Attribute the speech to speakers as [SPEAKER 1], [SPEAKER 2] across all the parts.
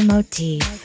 [SPEAKER 1] Motif.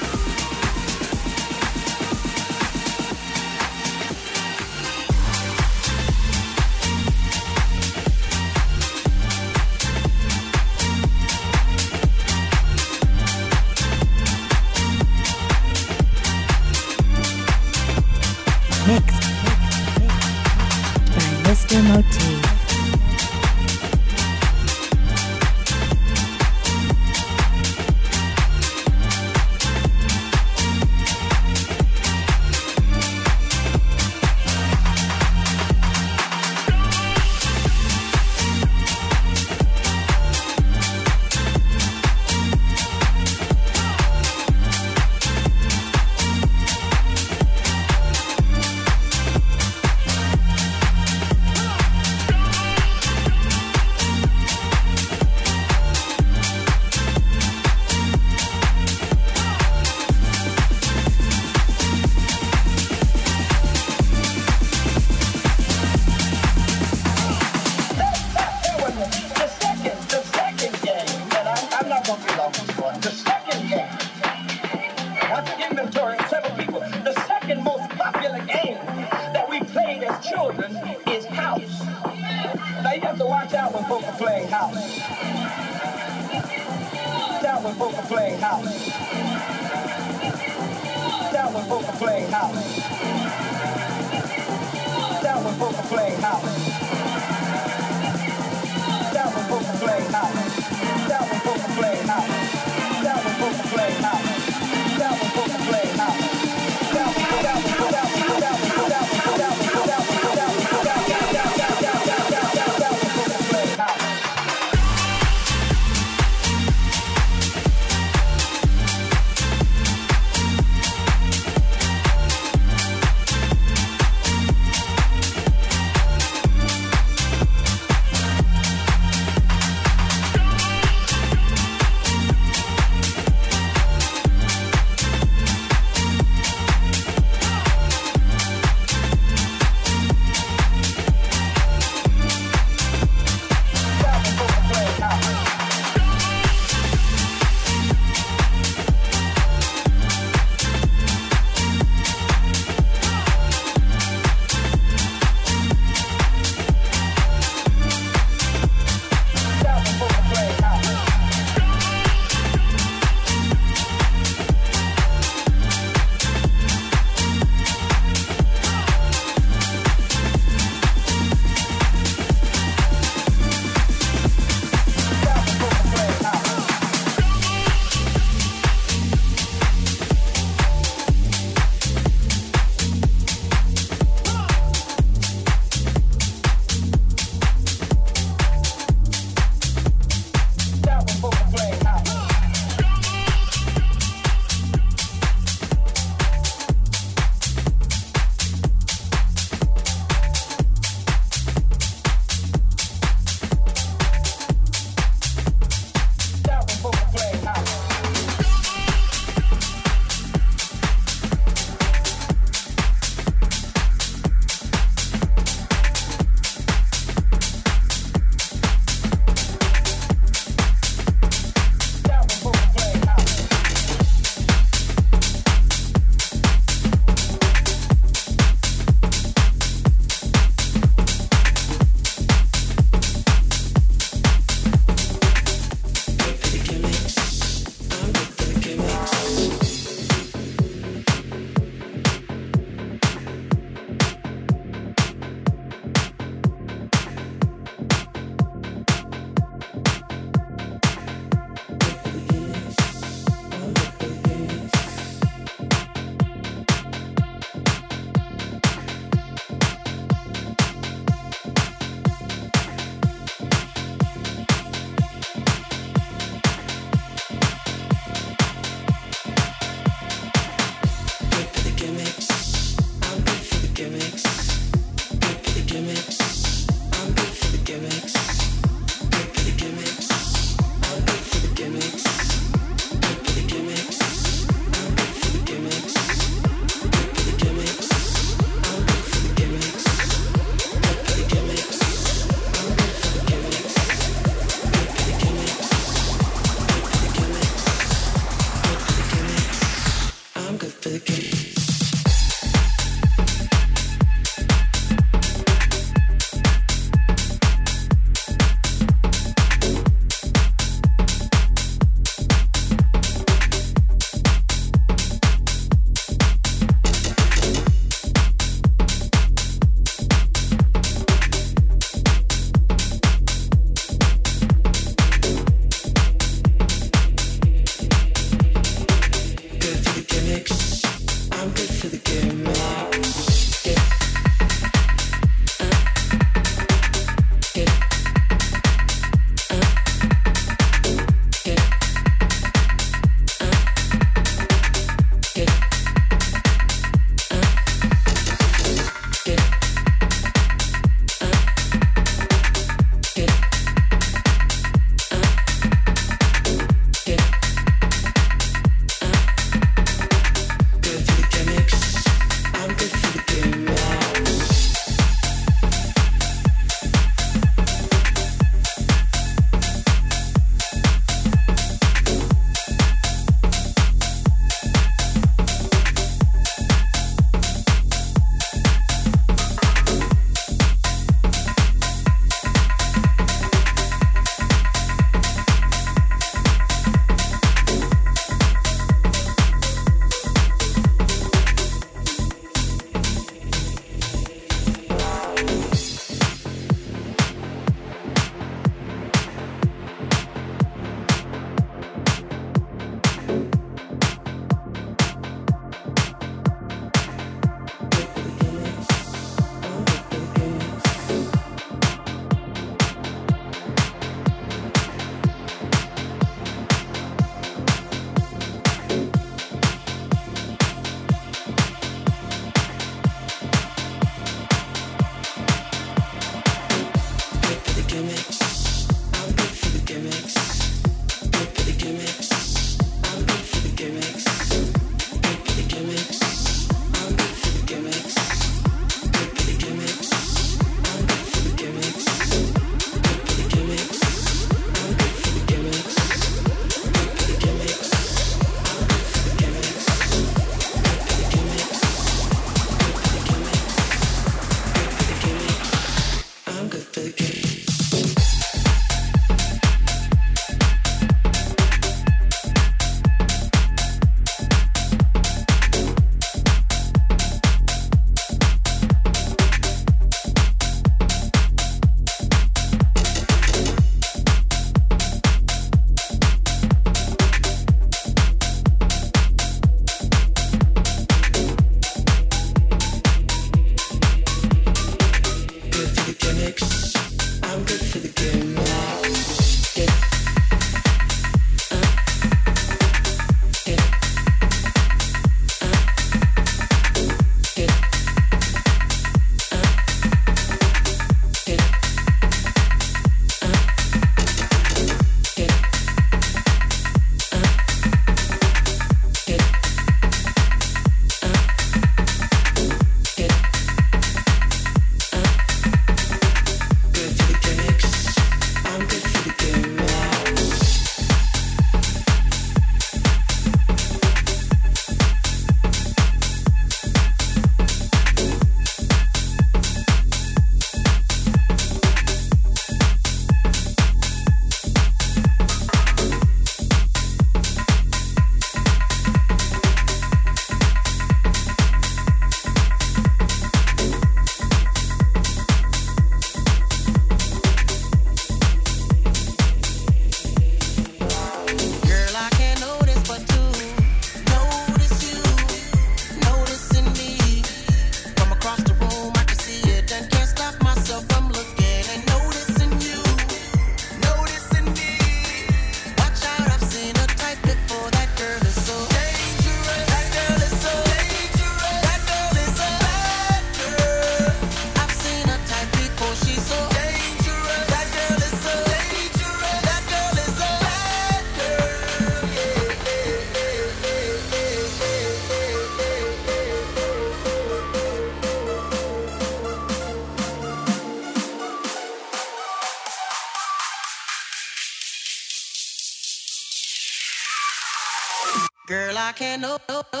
[SPEAKER 2] Can't no, oh, no,
[SPEAKER 3] oh, no, oh. no.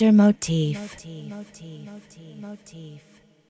[SPEAKER 1] Mixed. Motif. Motif. Motif. Motif.